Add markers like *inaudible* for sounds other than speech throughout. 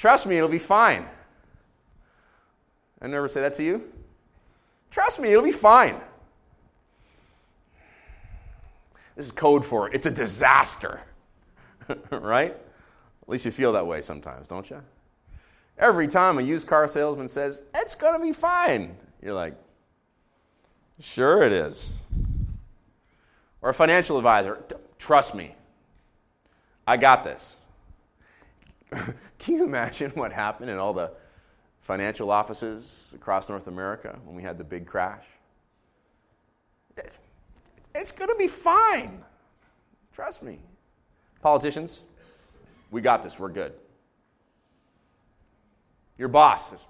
Trust me, it'll be fine. I never say that to you. Trust me, it'll be fine. This is code for it. It's a disaster. *laughs* right? At least you feel that way sometimes, don't you? Every time a used car salesman says, It's going to be fine, you're like, Sure it is. Or a financial advisor, Trust me, I got this. *laughs* Can you imagine what happened in all the financial offices across North America when we had the big crash? It's going to be fine. Trust me. Politicians, we got this. We're good. Your boss says,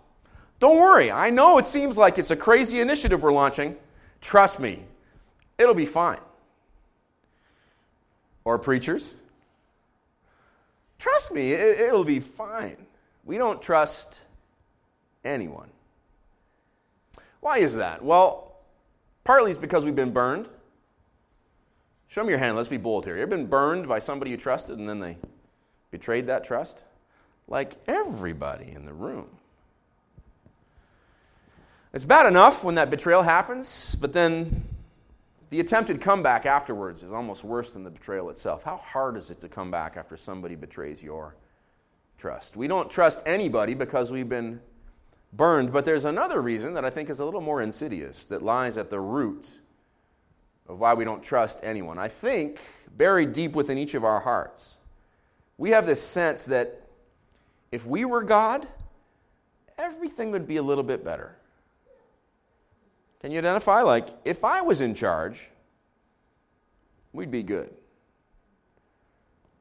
Don't worry. I know it seems like it's a crazy initiative we're launching. Trust me, it'll be fine. Or preachers, me, it, will be fine. We don't trust anyone. Why is that? Well, partly it's because we've been burned. Show me your hand. Let's be bold here. You've been burned by somebody you trusted and then they betrayed that trust? Like everybody in the room. It's bad enough when that betrayal happens, but then the attempted comeback afterwards is almost worse than the betrayal itself. How hard is it to come back after somebody betrays your trust? We don't trust anybody because we've been burned, but there's another reason that I think is a little more insidious that lies at the root of why we don't trust anyone. I think buried deep within each of our hearts, we have this sense that if we were God, everything would be a little bit better. Can you identify? Like, if I was in charge, we'd be good.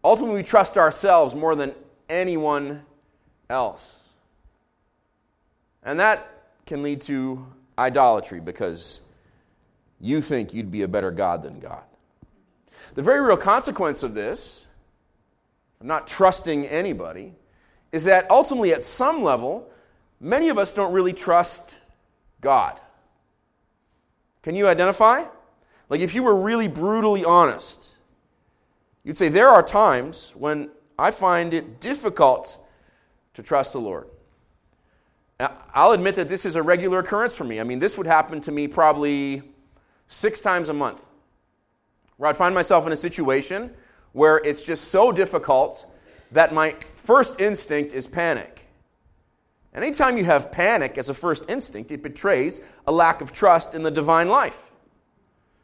Ultimately, we trust ourselves more than anyone else. And that can lead to idolatry because you think you'd be a better God than God. The very real consequence of this, of not trusting anybody, is that ultimately, at some level, many of us don't really trust God. Can you identify? Like, if you were really brutally honest, you'd say, There are times when I find it difficult to trust the Lord. I'll admit that this is a regular occurrence for me. I mean, this would happen to me probably six times a month, where I'd find myself in a situation where it's just so difficult that my first instinct is panic. Anytime you have panic as a first instinct, it betrays a lack of trust in the divine life.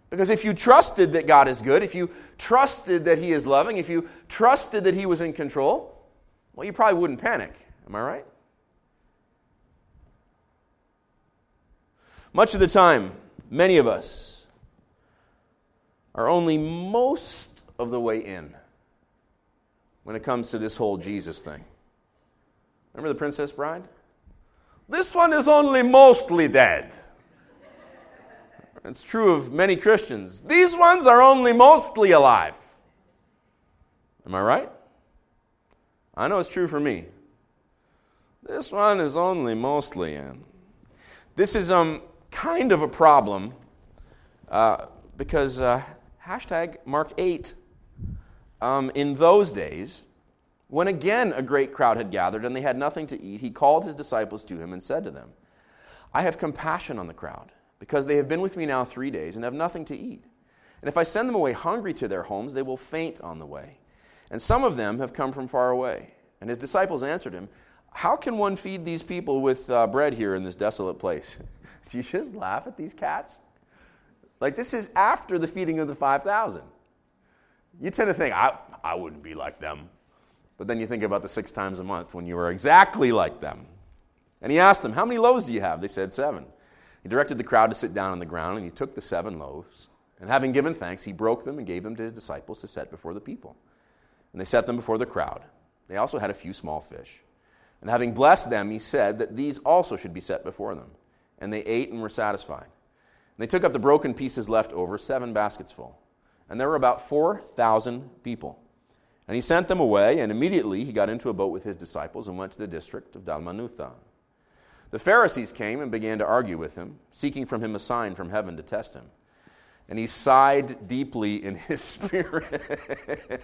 Because if you trusted that God is good, if you trusted that He is loving, if you trusted that He was in control, well, you probably wouldn't panic. Am I right? Much of the time, many of us are only most of the way in when it comes to this whole Jesus thing. Remember the Princess Bride? This one is only mostly dead. It's true of many Christians. These ones are only mostly alive. Am I right? I know it's true for me. This one is only mostly in. This is um, kind of a problem uh, because uh, hashtag Mark 8. Um, in those days, when again a great crowd had gathered and they had nothing to eat, he called his disciples to him and said to them, I have compassion on the crowd, because they have been with me now three days and have nothing to eat. And if I send them away hungry to their homes, they will faint on the way. And some of them have come from far away. And his disciples answered him, How can one feed these people with uh, bread here in this desolate place? *laughs* Do you just laugh at these cats? Like, this is after the feeding of the 5,000. You tend to think, I, I wouldn't be like them. But then you think about the six times a month when you were exactly like them. And he asked them, How many loaves do you have? They said, Seven. He directed the crowd to sit down on the ground, and he took the seven loaves. And having given thanks, he broke them and gave them to his disciples to set before the people. And they set them before the crowd. They also had a few small fish. And having blessed them, he said that these also should be set before them. And they ate and were satisfied. And they took up the broken pieces left over, seven baskets full. And there were about 4,000 people. And he sent them away, and immediately he got into a boat with his disciples and went to the district of Dalmanutha. The Pharisees came and began to argue with him, seeking from him a sign from heaven to test him. And he sighed deeply in his *laughs* spirit.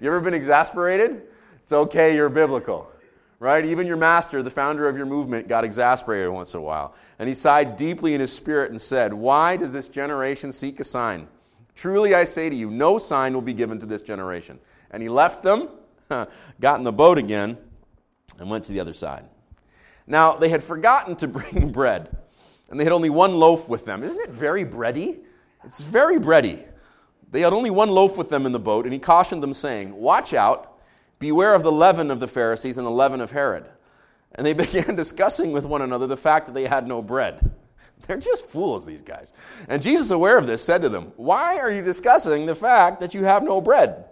you ever been exasperated? It's okay, you're biblical, right? Even your master, the founder of your movement, got exasperated once in a while. And he sighed deeply in his spirit and said, Why does this generation seek a sign? Truly I say to you, no sign will be given to this generation. And he left them, *laughs* got in the boat again, and went to the other side. Now, they had forgotten to *laughs* bring bread, and they had only one loaf with them. Isn't it very bready? It's very bready. They had only one loaf with them in the boat, and he cautioned them, saying, Watch out, beware of the leaven of the Pharisees and the leaven of Herod. And they *laughs* began discussing with one another the fact that they had no bread. They're just fools, these guys. And Jesus, aware of this, said to them, Why are you discussing the fact that you have no bread?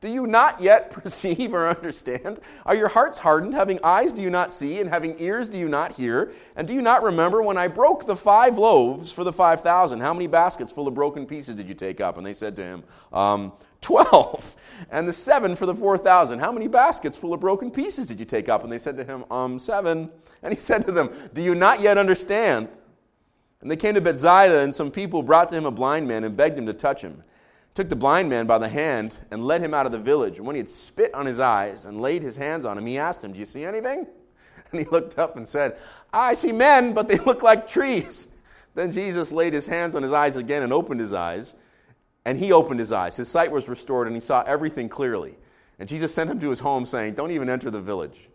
Do you not yet *laughs* perceive or understand? Are your hearts hardened? Having eyes, do you not see? And having ears, do you not hear? And do you not remember when I broke the five loaves for the five thousand? How many baskets full of broken pieces did you take up? And they said to him, um, *laughs* Twelve. And the seven for the four thousand. How many baskets full of broken pieces did you take up? And they said to him, Um, seven. And he *laughs* said to them, Do you not yet understand? And they came to Bethsaida, and some people brought to him a blind man and begged him to touch him took the blind man by the hand and led him out of the village. And when he had spit on his eyes and laid his hands on him, he asked him, Do you see anything? And he looked up and said, I see men, but they *laughs* look like trees. Then Jesus laid his hands on his eyes again and opened his eyes. And he opened his eyes. His sight was restored, and he saw everything clearly. And Jesus sent him to his home, saying, Don't even enter the village.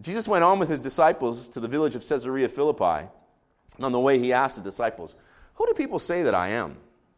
Jesus went on with his disciples to the village of Caesarea Philippi. And on the way, he asked his disciples, Who do people say that I am?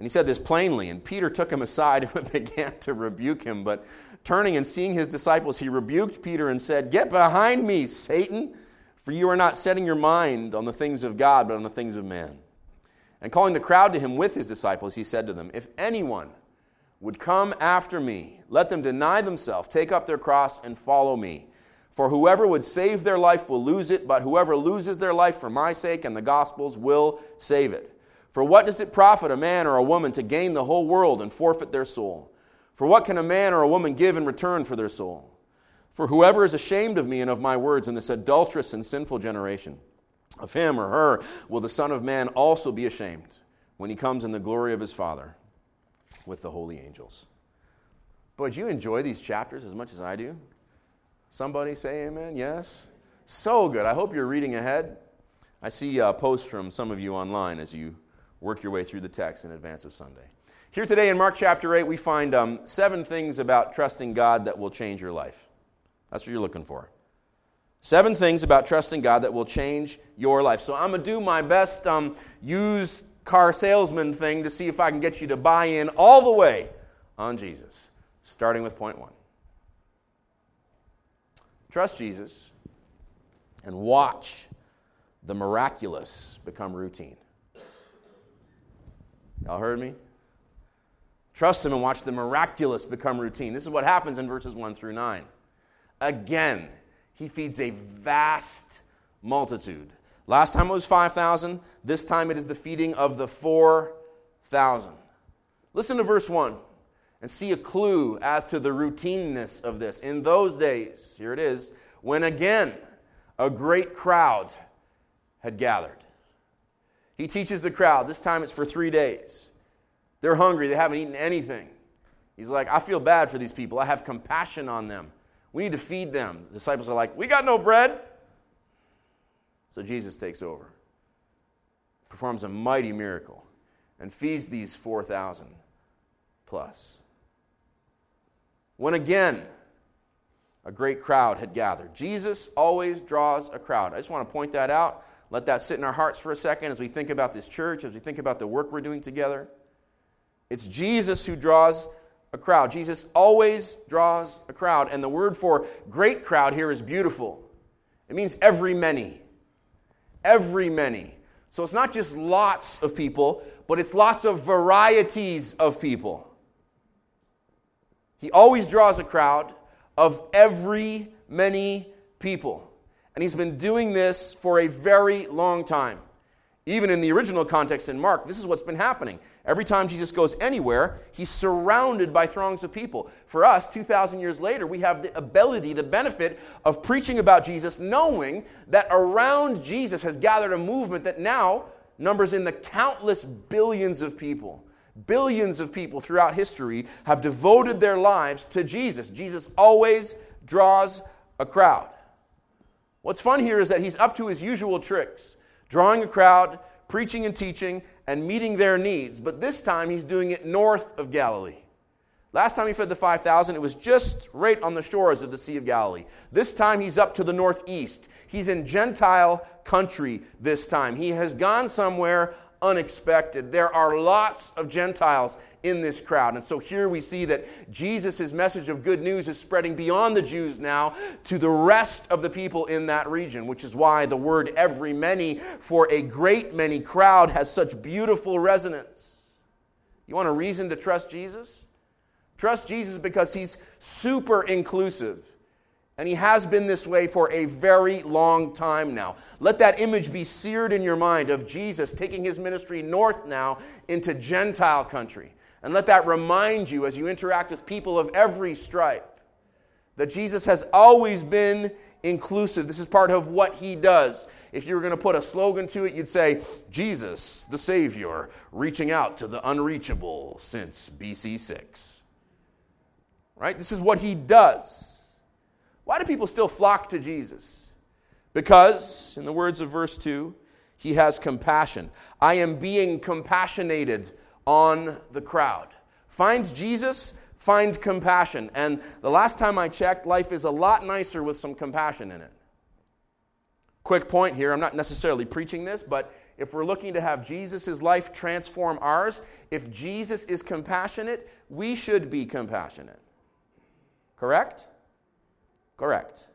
And he said this plainly, and Peter took him aside *laughs* and began to rebuke him. But turning and seeing his disciples, he rebuked Peter and said, Get behind me, Satan. For you are not setting your mind on the things of God, but on the things of man. And calling the crowd to him with his disciples, he said to them, If anyone would come after me, let them deny themselves, take up their cross, and follow me. For whoever would save their life will lose it, but whoever loses their life for my sake and the gospel's will save it. For what does it profit a man or a woman to gain the whole world and forfeit their soul? For what can a man or a woman give in return for their soul? For whoever is ashamed of me and of my words in this adulterous and sinful generation, of him or her will the Son of Man also be ashamed when he comes in the glory of his Father with the holy angels. Boy, do you enjoy these chapters as much as I do? Somebody say amen? Yes? So good. I hope you're reading ahead. I see uh, posts from some of you online as you work your way through the text in advance of Sunday. Here today in Mark chapter 8, we find um, seven things about trusting God that will change your life. That's what you're looking for. Seven things about trusting God that will change your life. So I'm going to do my best um, used car salesman thing to see if I can get you to buy in all the way on Jesus, starting with point one. Trust Jesus and watch the miraculous become routine. Y'all heard me? Trust Him and watch the miraculous become routine. This is what happens in verses 1 through 9. Again, he feeds a vast multitude. Last time it was 5,000. This time it is the feeding of the 4,000. Listen to verse 1 and see a clue as to the routineness of this. In those days, here it is, when again a great crowd had gathered. He teaches the crowd. This time it's for three days. They're hungry, they haven't eaten anything. He's like, I feel bad for these people. I have compassion on them. We need to feed them. The disciples are like, We got no bread. So Jesus takes over, performs a mighty miracle, and feeds these 4,000 plus. When again, a great crowd had gathered. Jesus always draws a crowd. I just want to point that out. Let that sit in our hearts for a second as we think about this church, as we think about the work we're doing together. It's Jesus who draws a crowd. Jesus always draws a crowd. And the word for great crowd here is beautiful. It means every many. Every many. So it's not just lots of people, but it's lots of varieties of people. He always draws a crowd of every many people. And he's been doing this for a very long time. Even in the original context in Mark, this is what's been happening. Every time Jesus goes anywhere, he's surrounded by throngs of people. For us, 2,000 years later, we have the ability, the benefit of preaching about Jesus, knowing that around Jesus has gathered a movement that now numbers in the countless billions of people. Billions of people throughout history have devoted their lives to Jesus. Jesus always draws a crowd. What's fun here is that he's up to his usual tricks drawing a crowd, preaching and teaching, and meeting their needs. But this time he's doing it north of Galilee. Last time he fed the 5,000, it was just right on the shores of the Sea of Galilee. This time he's up to the northeast. He's in Gentile country this time. He has gone somewhere unexpected. There are lots of Gentiles in this crowd. And so here we see that Jesus' message of good news is spreading beyond the Jews now to the rest of the people in that region, which is why the word every many for a great many crowd has such beautiful resonance. You want a reason to trust Jesus? Trust Jesus because he's super inclusive. And he has been this way for a very long time now. Let that image be seared in your mind of Jesus taking his ministry north now into Gentile country. And let that remind you as you interact with people of every stripe that Jesus has always been inclusive. This is part of what he does. If you were going to put a slogan to it, you'd say, Jesus, the Savior, reaching out to the unreachable since BC 6. Right? This is what he does. Why do people still flock to Jesus? Because, in the words of verse 2, he has compassion. I am being compassionated on the crowd. Find Jesus, find compassion. And the last time I checked, life is a lot nicer with some compassion in it. Quick point here I'm not necessarily preaching this, but if we're looking to have Jesus' life transform ours, if Jesus is compassionate, we should be compassionate. Correct? Correct.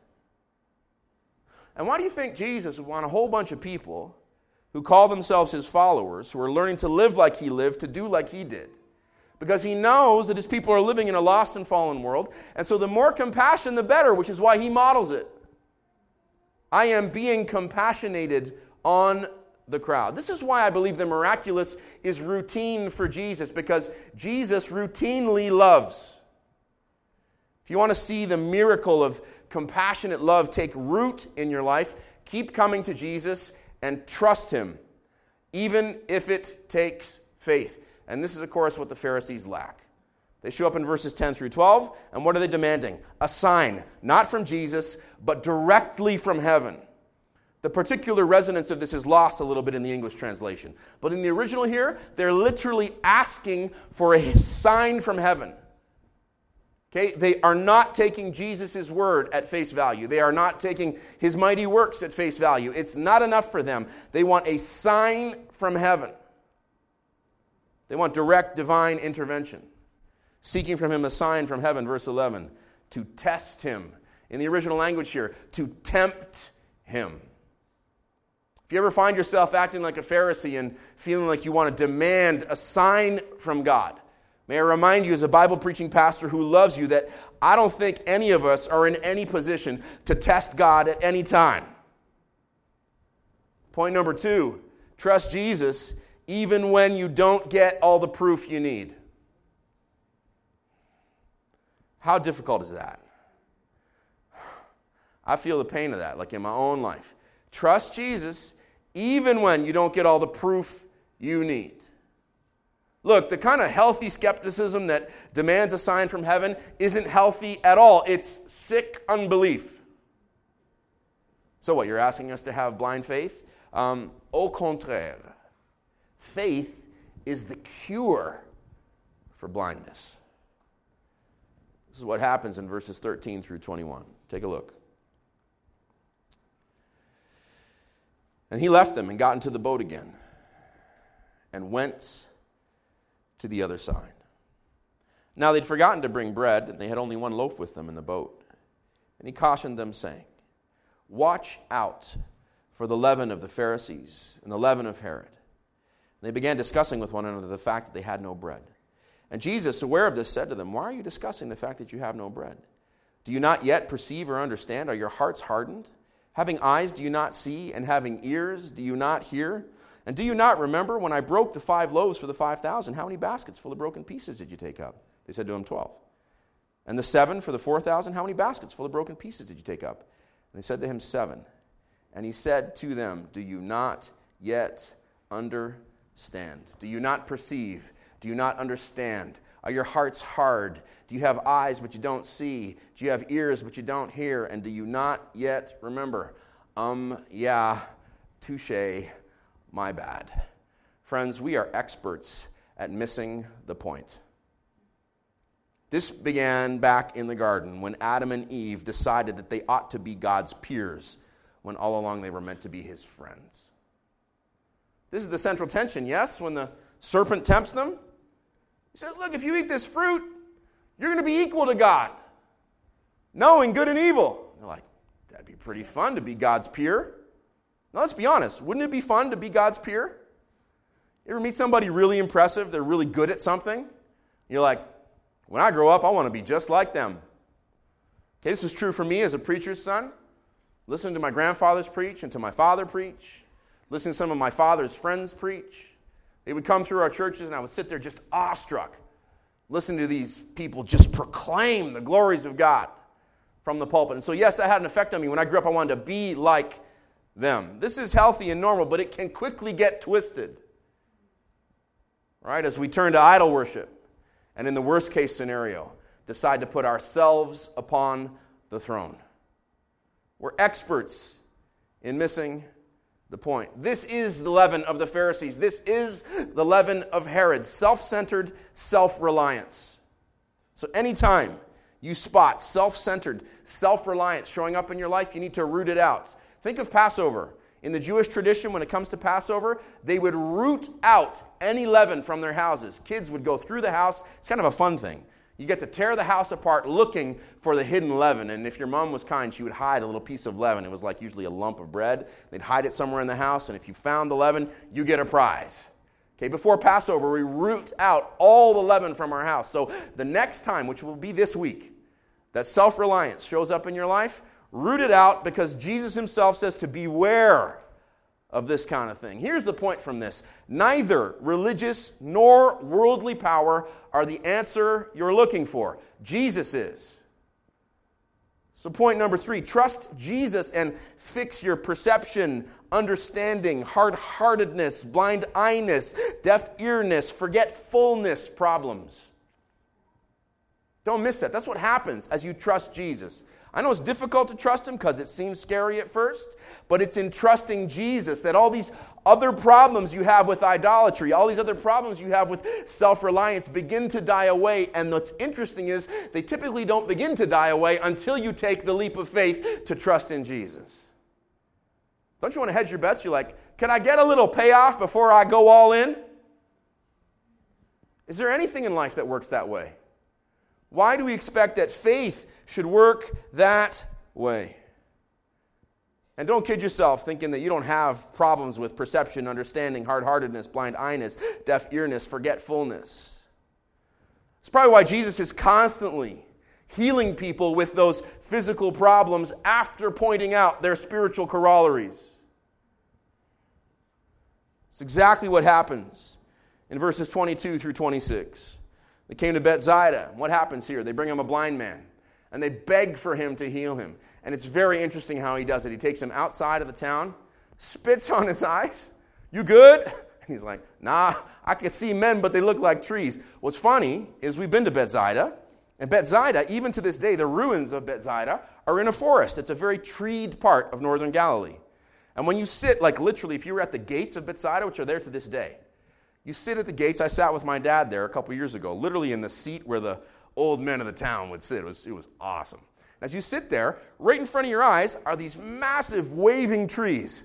And why do you think Jesus would want a whole bunch of people who call themselves his followers, who are learning to live like he lived, to do like he did? Because he knows that his people are living in a lost and fallen world. And so the more compassion, the better, which is why he models it. I am being compassionated on the crowd. This is why I believe the miraculous is routine for Jesus, because Jesus routinely loves. If you want to see the miracle of compassionate love take root in your life, keep coming to Jesus and trust Him, even if it takes faith. And this is, of course, what the Pharisees lack. They show up in verses 10 through 12, and what are they demanding? A sign, not from Jesus, but directly from heaven. The particular resonance of this is lost a little bit in the English translation. But in the original here, they're literally asking for a sign from heaven. Okay, they are not taking Jesus' word at face value. They are not taking his mighty works at face value. It's not enough for them. They want a sign from heaven. They want direct divine intervention. Seeking from him a sign from heaven, verse 11, to test him. In the original language here, to tempt him. If you ever find yourself acting like a Pharisee and feeling like you want to demand a sign from God, May I remind you, as a Bible preaching pastor who loves you, that I don't think any of us are in any position to test God at any time. Point number two trust Jesus even when you don't get all the proof you need. How difficult is that? I feel the pain of that, like in my own life. Trust Jesus even when you don't get all the proof you need. Look, the kind of healthy skepticism that demands a sign from heaven isn't healthy at all. It's sick unbelief. So, what, you're asking us to have blind faith? Um, au contraire. Faith is the cure for blindness. This is what happens in verses 13 through 21. Take a look. And he left them and got into the boat again and went to the other side. Now they'd forgotten to bring bread, and they had only one loaf with them in the boat. And he cautioned them, saying, Watch out for the leaven of the Pharisees and the leaven of Herod. And they began discussing with one another the fact that they had no bread. And Jesus, aware of this, said to them, Why are you discussing the fact that you have no bread? Do you not yet perceive or understand? Are your hearts hardened? Having eyes, do you not see? And having ears, do you not hear? And do you not remember when I broke the five loaves for the 5,000? How many baskets full of broken pieces did you take up? They said to him, 12. And the seven for the 4,000? How many baskets full of broken pieces did you take up? And they said to him, Seven. And he said to them, Do you not yet understand? Do you not perceive? Do you not understand? Are your hearts hard? Do you have eyes but you don't see? Do you have ears but you don't hear? And do you not yet remember? Um, yeah, touche my bad. Friends, we are experts at missing the point. This began back in the garden when Adam and Eve decided that they ought to be God's peers when all along they were meant to be his friends. This is the central tension, yes? When the serpent tempts them, he says, Look, if you eat this fruit, you're going to be equal to God, knowing good and evil. they're like, That'd be pretty fun to be God's peer. Now, let's be honest. Wouldn't it be fun to be God's peer? You ever meet somebody really impressive? They're really good at something. You're like, when I grow up, I want to be just like them. Okay, this is true for me as a preacher's son. Listening to my grandfathers preach and to my father preach, listening to some of my father's friends preach. They would come through our churches, and I would sit there just awestruck, listening to these people just proclaim the glories of God from the pulpit. And so, yes, that had an effect on me. When I grew up, I wanted to be like them. This is healthy and normal, but it can quickly get twisted. Right? As we turn to idol worship, and in the worst case scenario, decide to put ourselves upon the throne. We're experts in missing the point. This is the leaven of the Pharisees. This is the leaven of Herod self centered self reliance. So, anytime you spot self centered self reliance showing up in your life, you need to root it out. Think of Passover. In the Jewish tradition, when it comes to Passover, they would root out any leaven from their houses. Kids would go through the house. It's kind of a fun thing. You get to tear the house apart looking for the hidden leaven. And if your mom was kind, she would hide a little piece of leaven. It was like usually a lump of bread. They'd hide it somewhere in the house. And if you found the leaven, you get a prize. Okay, before Passover, we root out all the leaven from our house. So the next time, which will be this week, that self reliance shows up in your life, rooted out because Jesus himself says to beware of this kind of thing. Here's the point from this neither religious nor worldly power are the answer you're looking for. Jesus is. So, point number three trust Jesus and fix your perception, understanding, hard heartedness, blind eyeness, deaf earness, forgetfulness problems. Don't miss that. That's what happens as you trust Jesus. I know it's difficult to trust Him because it seems scary at first, but it's in trusting Jesus that all these other problems you have with idolatry, all these other problems you have with self reliance begin to die away. And what's interesting is they typically don't begin to die away until you take the leap of faith to trust in Jesus. Don't you want to hedge your bets? You're like, can I get a little payoff before I go all in? Is there anything in life that works that way? Why do we expect that faith should work that way? And don't kid yourself thinking that you don't have problems with perception, understanding, hard heartedness, blind eyeness, deaf earness, forgetfulness. It's probably why Jesus is constantly healing people with those physical problems after pointing out their spiritual corollaries. It's exactly what happens in verses 22 through 26. They came to Bethsaida. What happens here? They bring him a blind man and they beg for him to heal him. And it's very interesting how he does it. He takes him outside of the town, spits *laughs* on his eyes. You good? *laughs* And he's like, Nah, I can see men, but they look like trees. What's funny is we've been to Bethsaida, and Bethsaida, even to this day, the ruins of Bethsaida are in a forest. It's a very treed part of northern Galilee. And when you sit, like literally, if you were at the gates of Bethsaida, which are there to this day, you sit at the gates. I sat with my dad there a couple years ago, literally in the seat where the old men of the town would sit. It was, it was awesome. As you sit there, right in front of your eyes are these massive waving trees.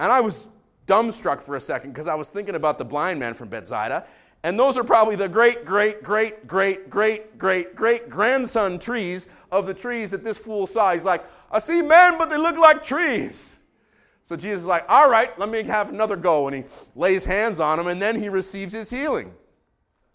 And I was dumbstruck for a second because I was thinking about the blind man from Bethsaida. And those are probably the great, great, great, great, great, great, great grandson trees of the trees that this fool saw. He's like, I see men, but they look like trees. So Jesus is like, all right, let me have another go. And he lays hands on him, and then he receives his healing.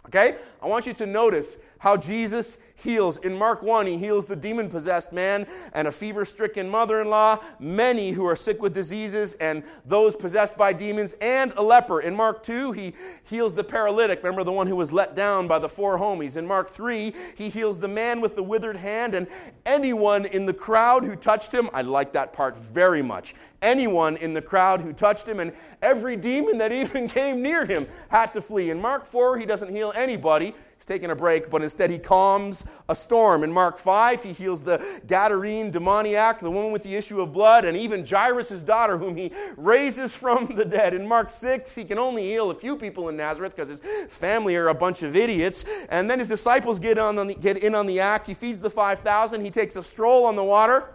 Okay? I want you to notice how Jesus heals. In Mark 1, he heals the demon possessed man and a fever stricken mother in law, many who are sick with diseases, and those possessed by demons, and a leper. In Mark 2, he heals the paralytic. Remember the one who was let down by the four homies. In Mark 3, he heals the man with the withered hand, and anyone in the crowd who touched him. I like that part very much. Anyone in the crowd who touched him, and every demon that *laughs* even came near him had to flee. In Mark 4, he doesn't heal anybody He's taking a break, but instead he calms a storm. In Mark 5, he heals the Gadarene demoniac, the woman with the issue of blood, and even Jairus' daughter, whom he raises from the dead. In Mark 6, he can only heal a few people in Nazareth because his family are a bunch of idiots. And then his disciples get, on the, get in on the act. He feeds the 5,000. He takes a stroll on the water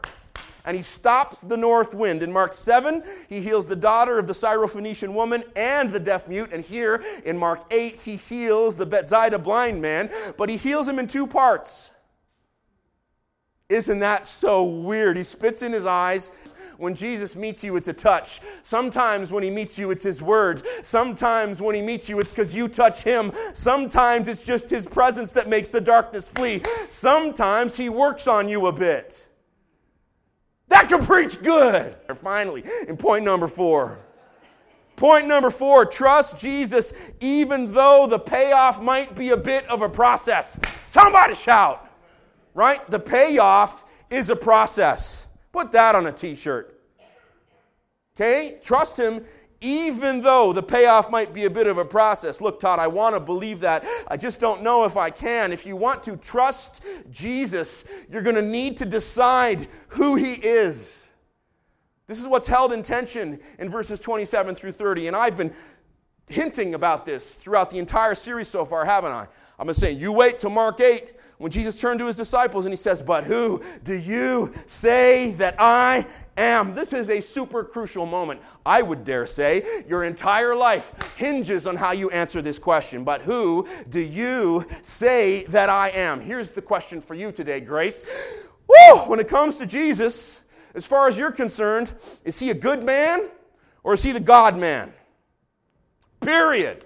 and he stops the north wind. In Mark 7, he heals the daughter of the Syrophoenician woman and the deaf mute. And here in Mark 8, he heals the Bethsaida blind man, but he heals him in two parts. Isn't that so weird? He spits in his eyes. When Jesus meets you, it's a touch. Sometimes when he meets you, it's his word. Sometimes when he meets you, it's because you touch him. Sometimes it's just his presence that makes the darkness flee. Sometimes he works on you a bit. That can preach good. Finally, in point number four. Point number four trust Jesus even though the payoff might be a bit of a process. Somebody shout, right? The payoff is a process. Put that on a t shirt. Okay? Trust Him even though the payoff might be a bit of a process. Look, Todd, I want to believe that. I just don't know if I can. If you want to trust Jesus, you're going to need to decide who he is. This is what's held in tension in verses 27 through 30. And I've been hinting about this throughout the entire series so far, haven't I? I'm going to say, you wait till Mark 8 when Jesus turned to his disciples and he says, But who do you say that I am? This is a super crucial moment. I would dare say your entire life hinges on how you answer this question. But who do you say that I am? Here's the question for you today, Grace. Woo! When it comes to Jesus, as far as you're concerned, is he a good man or is he the God man? Period.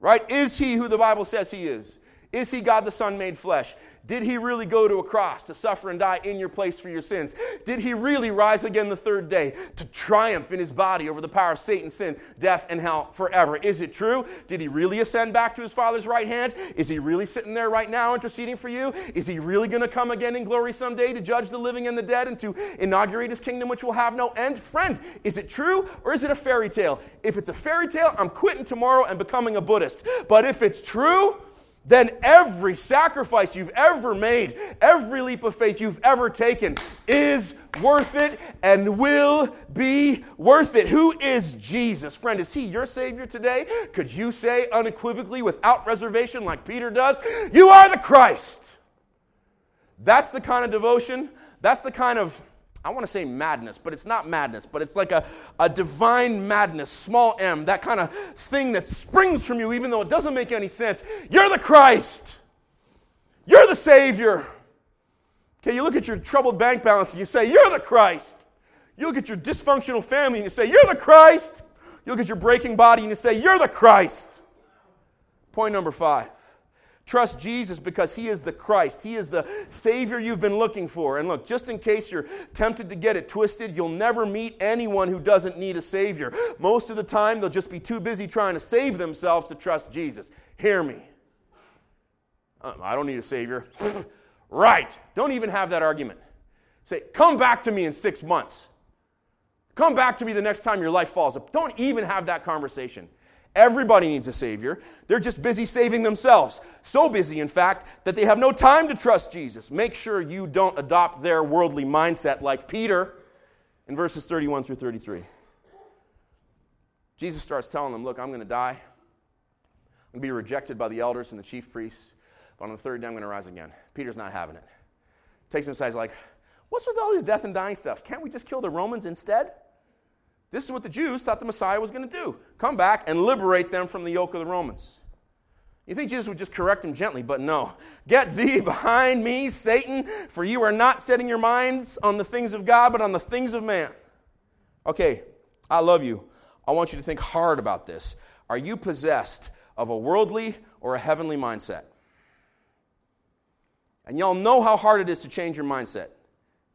Right? Is he who the Bible says he is? Is he God the Son made flesh? Did he really go to a cross to suffer and die in your place for your sins? Did he really rise again the third day to triumph in his body over the power of Satan, sin, death, and hell forever? Is it true? Did he really ascend back to his Father's right hand? Is he really sitting there right now interceding for you? Is he really going to come again in glory someday to judge the living and the dead and to inaugurate his kingdom which will have no end? Friend, is it true or is it a fairy tale? If it's a fairy tale, I'm quitting tomorrow and becoming a Buddhist. But if it's true, then every sacrifice you've ever made, every leap of faith you've ever taken is worth it and will be worth it. Who is Jesus? Friend, is he your Savior today? Could you say unequivocally, without reservation, like Peter does, You are the Christ? That's the kind of devotion, that's the kind of I want to say madness, but it's not madness, but it's like a, a divine madness, small m, that kind of thing that springs from you, even though it doesn't make any sense. You're the Christ. You're the Savior. Okay, you look at your troubled bank balance and you say, You're the Christ. You look at your dysfunctional family and you say, You're the Christ. You look at your breaking body and you say, You're the Christ. Point number five. Trust Jesus because He is the Christ. He is the Savior you've been looking for. And look, just in case you're tempted to get it twisted, you'll never meet anyone who doesn't need a Savior. Most of the time, they'll just be too busy trying to save themselves to trust Jesus. Hear me. Um, I don't need a Savior. *laughs* right. Don't even have that argument. Say, come back to me in six months. Come back to me the next time your life falls up. Don't even have that conversation. Everybody needs a Savior. They're just busy saving themselves. So busy, in fact, that they have no time to trust Jesus. Make sure you don't adopt their worldly mindset like Peter in verses 31 through 33. Jesus starts telling them, Look, I'm going to die. I'm going to be rejected by the elders and the chief priests, but on the third day I'm going to rise again. Peter's not having it. Takes him aside, like, What's with all this death and dying stuff? Can't we just kill the Romans instead? This is what the Jews thought the Messiah was going to do come back and liberate them from the yoke of the Romans. You think Jesus would just correct him gently, but no. Get thee behind me, Satan, for you are not setting your minds on the things of God, but on the things of man. Okay, I love you. I want you to think hard about this. Are you possessed of a worldly or a heavenly mindset? And y'all know how hard it is to change your mindset.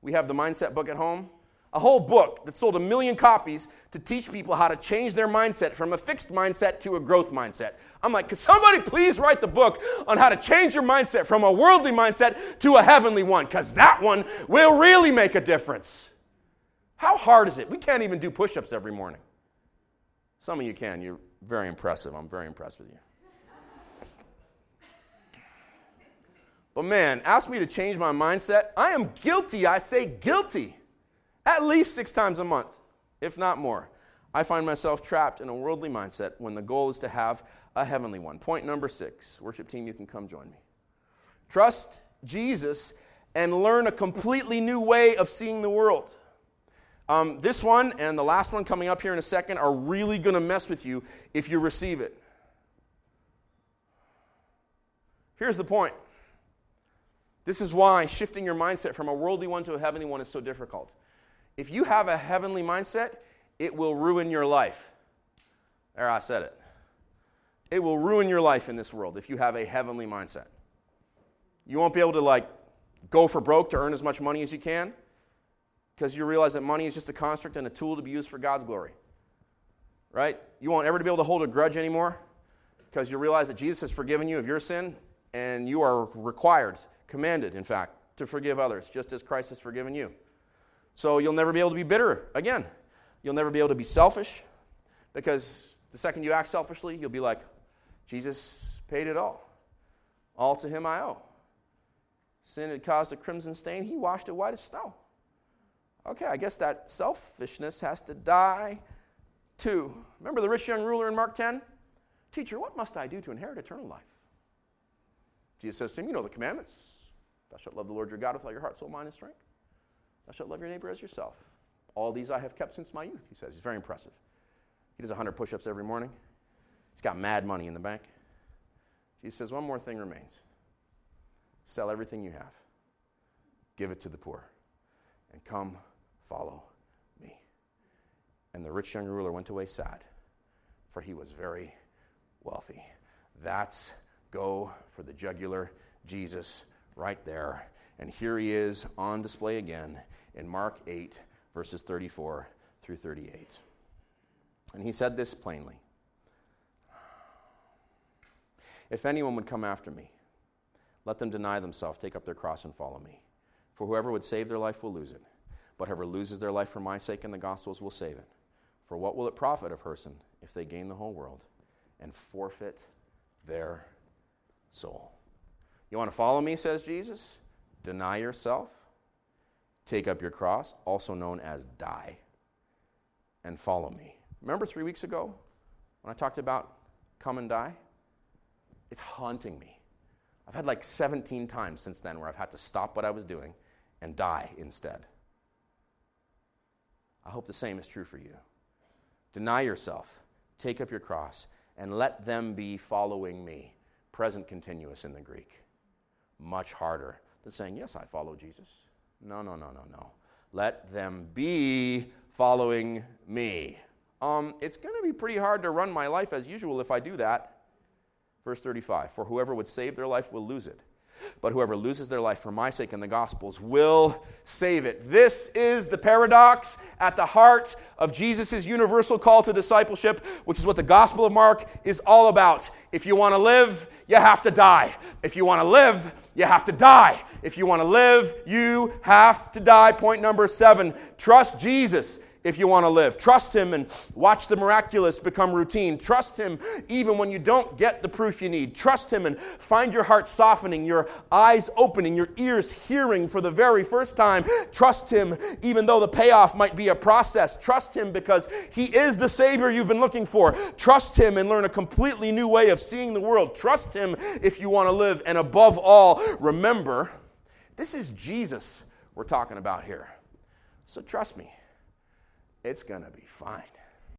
We have the mindset book at home. A whole book that sold a million copies to teach people how to change their mindset from a fixed mindset to a growth mindset. I'm like, could somebody please write the book on how to change your mindset from a worldly mindset to a heavenly one? Because that one will really make a difference. How hard is it? We can't even do push ups every morning. Some of you can. You're very impressive. I'm very impressed with you. But man, ask me to change my mindset. I am guilty. I say guilty at least six times a month, if not more. I find myself trapped in a worldly mindset when the goal is to have a heavenly one. Point number six worship team, you can come join me. Trust Jesus and learn a completely new way of seeing the world. Um, this one and the last one coming up here in a second are really going to mess with you if you receive it. Here's the point this is why shifting your mindset from a worldly one to a heavenly one is so difficult. If you have a heavenly mindset, it will ruin your life. There, I said it. It will ruin your life in this world if you have a heavenly mindset. You won't be able to like go for broke to earn as much money as you can because you realize that money is just a construct and a tool to be used for God's glory. Right? You won't ever be able to hold a grudge anymore because you realize that Jesus has forgiven you of your sin and you are required commanded, in fact, to forgive others, just as Christ has forgiven you. So you'll never be able to be bitter again. You'll never be able to be selfish because the second you act selfishly, you'll be like, Jesus paid it all. All to him I owe. Sin had caused a crimson stain, he washed it white as snow. Okay, I guess that selfishness has to die too. Remember the rich young ruler in Mark 10? Teacher, what must I do to inherit eternal life? Jesus says to him, You know the commandments. Thou shalt love the Lord your God with all your heart, soul, mind, and strength. Thou shalt love your neighbor as yourself. All these I have kept since my youth, he says. He's very impressive. He does 100 push ups every morning. He's got mad money in the bank. Jesus says, One more thing remains sell everything you have, give it to the poor, and come follow me. And the rich young ruler went away sad, for he was very wealthy. That's go for the jugular Jesus right there. And here he is on display again in Mark 8, verses 34 through 38. And he said this plainly If anyone would come after me, let them deny themselves, take up their cross, and follow me. For whoever would save their life will lose it, but whoever loses their life for my sake and the gospel's will save it. For what will it profit a person if they gain the whole world and forfeit their soul? You want to follow me, says Jesus? Deny yourself, take up your cross, also known as die, and follow me. Remember three weeks ago when I talked about come and die? It's haunting me. I've had like 17 times since then where I've had to stop what I was doing and die instead. I hope the same is true for you. Deny yourself, take up your cross, and let them be following me. Present continuous in the Greek much harder than saying, Yes, I follow Jesus. No, no, no, no, no. Let them be following me. Um, it's going to be pretty hard to run my life as usual if I do that. Verse 35 For whoever would save their life will lose it. But whoever loses their life for my sake and the gospel's will save it. This is the paradox at the heart of Jesus' universal call to discipleship, which is what the Gospel of Mark is all about. If you want to live, you have to die. If you want to live, you have to die. If you want to live, you have to die. Point number seven trust Jesus if you want to live. Trust Him and watch the miraculous become routine. Trust Him even when you don't get the proof you need. Trust Him and find your heart softening, your eyes opening, your ears hearing for the very first time. Trust Him even though the payoff might be a process. Trust Him because He is the Savior you've been looking for. Trust Him and learn a completely new way of seeing the world. Trust Him if you want to live. And above all, remember, this is Jesus we're talking about here. So trust me it's going to be fine.